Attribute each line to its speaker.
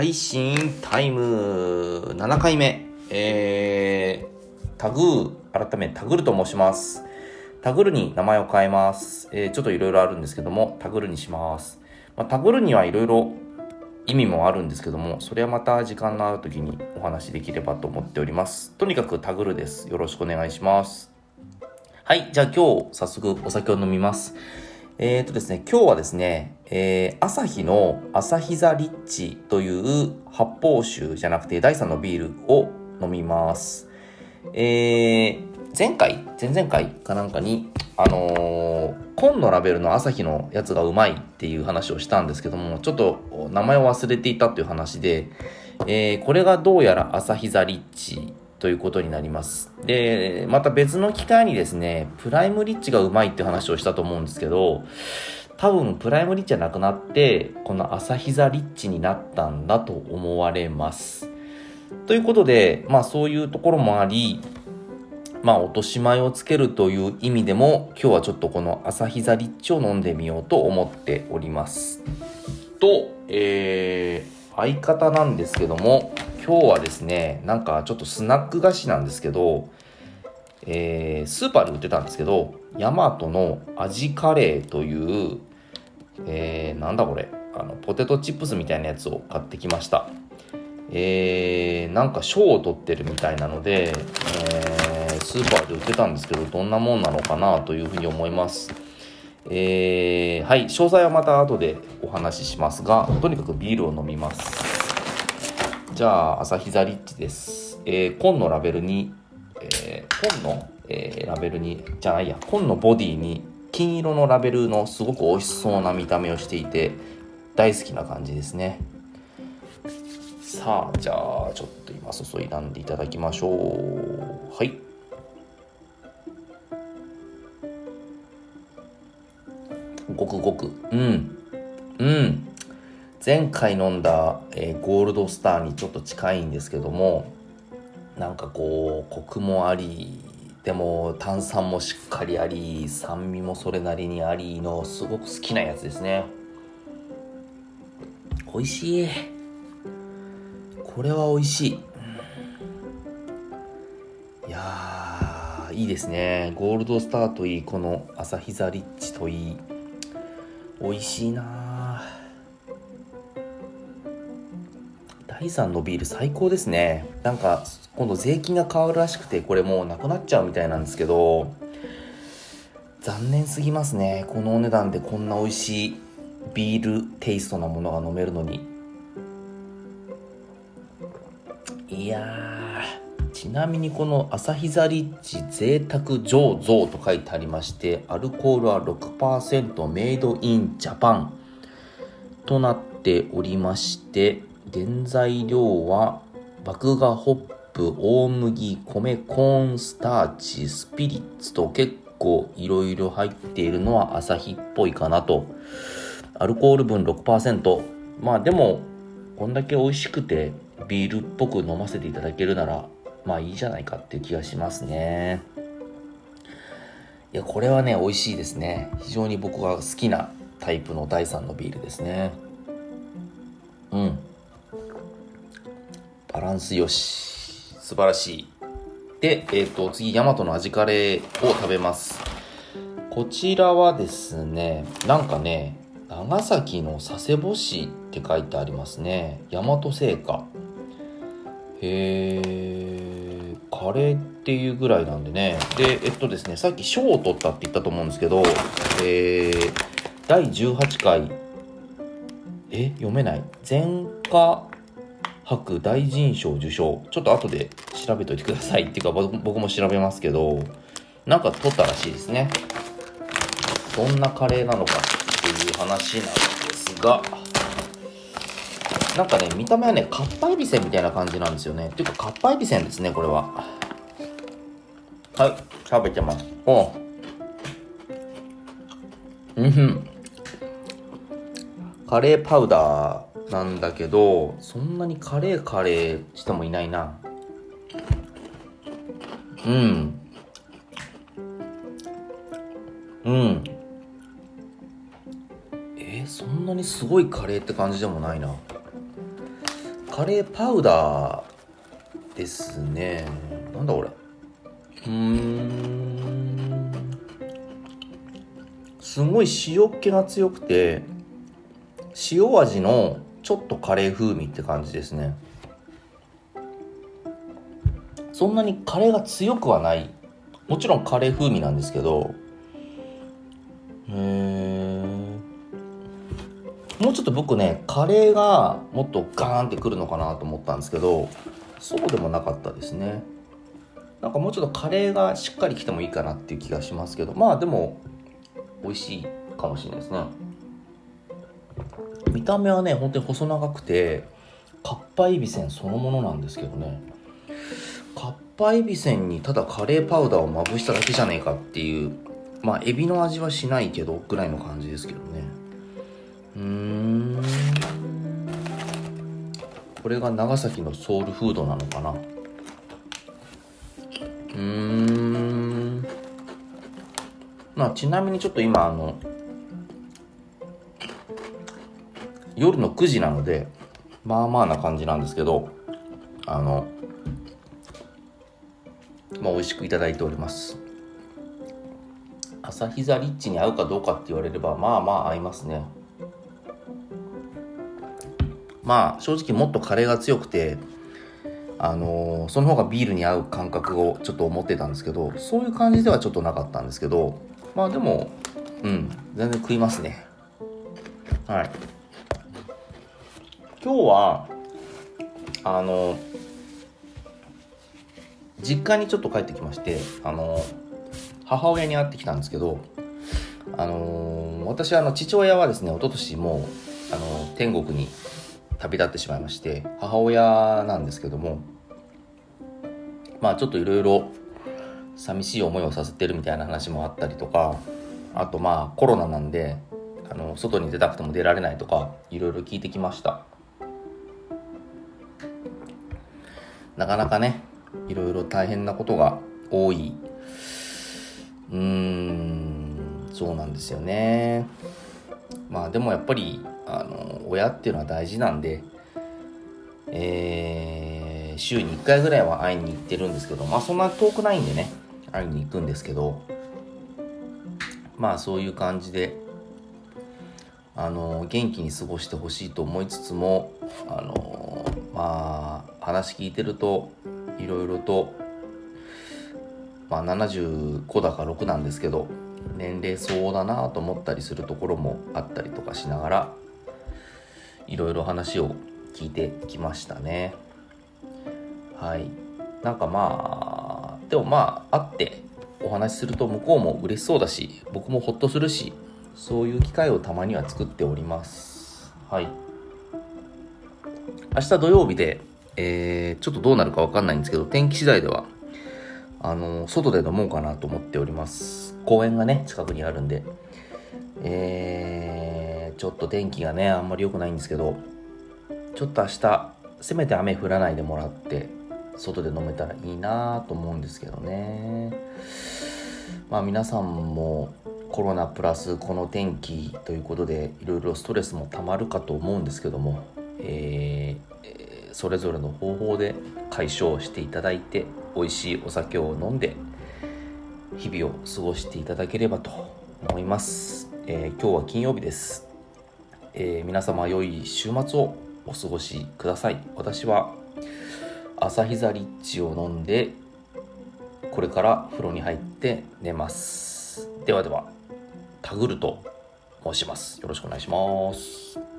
Speaker 1: 配信タイム7回目。えー、タグー、改めタグルと申します。タグルに名前を変えます。えーちょっといろいろあるんですけども、タグルにします。まあ、タグルにはいろいろ意味もあるんですけども、それはまた時間のある時にお話しできればと思っております。とにかくタグルです。よろしくお願いします。はい、じゃあ今日早速お酒を飲みます。えーとですね、今日はですね、えー、朝日の朝日ザリッチという発泡酒じゃなくて第3のビールを飲みます。えー、前回、前々回かなんかに、あのー、紺のラベルの朝日のやつがうまいっていう話をしたんですけども、ちょっと名前を忘れていたっていう話で、えーこれがどうやら朝日ザリッチということになります。で、また別の機会にですね、プライムリッチがうまいって話をしたと思うんですけど、多分プライムリッチはなくなって、この朝日ザリッチになったんだと思われます。ということで、まあそういうところもあり、まあ落とし前をつけるという意味でも、今日はちょっとこの朝日ザリッチを飲んでみようと思っております。と、えー、相方なんですけども、今日はですね、なんかちょっとスナック菓子なんですけど、えースーパーで売ってたんですけど、ヤマトの味カレーという、えーなんだこれ、あの、ポテトチップスみたいなやつを買ってきました。えーなんか賞を取ってるみたいなので、えースーパーで売ってたんですけど、どんなもんなのかなというふうに思います。えーはい、詳細はまた後でお話ししますが、とにかくビールを飲みます。じゃあ、朝日ザリッチです。えー、紺のラベルに、えー、紺の、えーラベルに、じゃないや、紺のボディに金色のラベルのすごく美味しそうな見た目をしていて、大好きな感じですね。さあ、じゃあ、ちょっと今注いだんでいただきましょう。はい。ごくごく。うん。うん。前回飲んだ、えーゴールドスターにちょっと近いんですけどもなんかこうコクもありでも炭酸もしっかりあり酸味もそれなりにありのすごく好きなやつですね。美味しい。これは美味しい。いやーいいですね。ゴールドスターといいこの朝日ザリッチといい。美味しいなあ第3のビール最高ですね。なんか今度税金が変わるらしくてこれもうなくなっちゃうみたいなんですけど残念すぎますね。このお値段でこんな美味しいビールテイストなものが飲めるのに。いやちなみにこの朝日ザリッチ贅沢醸造と書いてありましてアルコールは6%メイドインジャパンとなっておりまして原材料は麦芽ホップ大麦米コーンスターチスピリッツと結構いろいろ入っているのは朝日っぽいかなと。アルコール分6%まあでもこんだけ美味しくてビールっぽく飲ませていただけるならまあいいじゃないかっていう気がしますね。いやこれはね美味しいですね。非常に僕が好きなタイプの第3のビールですね。うん。バランスよし。素晴らしい。でえっ、と次ヤマトの味カレーを食べます。こちらはですねなんかね長崎の佐世保市って書いてありますね。大和製菓。へえカレーっていうぐらいなんでね。でえっとですねさっき賞を取ったって言ったと思うんですけどえー、第18回。え？読めない。前科博大臣賞受賞。ちょっと後で調べといてください。っていうか僕も調べますけどなんか取ったらしいですね。どんなカレーなのかっていう話なんですが。なんかね見た目はねかっぱえびせんみたいな感じなんですよね。っていうかかっぱえびせんですねこれは。はい食べてます。おうんふん。カレーパウダー。なんだけどそんなにカレーカレーしてもいないな。うん。うん。えーそんなにすごいカレーって感じでもないな。カレーパウダーですね。なんだこれ。うーん。すごい塩気が強くて塩味のちょっとカレー風味って感じですね。そんなにカレーが強くはない。もちろんカレー風味なんですけど。へー。もうちょっと僕ねカレーがもっとガーンってくるのかなと思ったんですけどそうでもなかったですね。なんかもうちょっとカレーがしっかりきてもいいかなっていう気がしますけど。まあでも美味しいかもしれないですね。見た目はね本当に細長くてかっぱえびせんそのものなんですけどね。かっぱえびせんにただカレーパウダーをまぶしただけじゃねえかっていうまあエビの味はしないけどぐらいの感じですけどね。うーん。これが長崎のソウルフードなのかな。うーん。まあちなみにちょっと今あの夜の9時なのでまあまあな感じなんですけどあのまあ美味しくいただいております。朝日ザリッチに合うかどうかって言われればまあまあ合いますね。まあ正直もっとカレーが強くてあのーその方がビールに合う感覚をちょっと思ってたんですけどそういう感じではちょっとなかったんですけどまあでもうん全然食いますね。はい。今日はあの実家にちょっと帰ってきましてあの母親に会ってきたんですけどあの私あの父親はですね一昨年もあの天国に旅立ってしまいまして母親なんですけどもまあちょっといろいろ寂しい思いをさせてるみたいな話もあったりとかあとまあコロナなんであの外に出たくても出られないとかいろいろ聞いてきました。なかなかねいろいろ大変なことが多い。うーんそうなんですよね。まあでもやっぱりあの親っていうのは大事なんでえー週に1回ぐらいは会いに行ってるんですけどまあそんな遠くないんでね会いに行くんですけどまあそういう感じであの元気に過ごしてほしいと思いつつもあのまあ話聞いてるといろいろとまあ75だか6なんですけど年齢相応だなと思ったりするところもあったりとかしながらいろいろ話を聞いてきましたね。はい。なんかまあでもまあ会ってお話しすると向こうも嬉しそうだし僕もホッとするしそういう機会をたまには作っております。はい。明日土曜日で、えーちょっとどうなるかわかんないんですけど天気次第ではあの外で飲もうかなと思っております。公園がね近くにあるんで。えーちょっと天気がねあんまり良くないんですけどちょっと明日せめて雨降らないでもらって外で飲めたらいいなと思うんですけどね。まあ皆さんもコロナプラスこの天気ということでいろいろストレスもたまるかと思うんですけども、えーそれぞれの方法で解消していただいて美味しいお酒を飲んで日々を過ごしていただければと思います、えー今日は金曜日です、えー皆様良い週末をお過ごしください。私は朝日ザリッチを飲んでこれから風呂に入って寝ます。ではではタグルと申します。よろしくお願いします。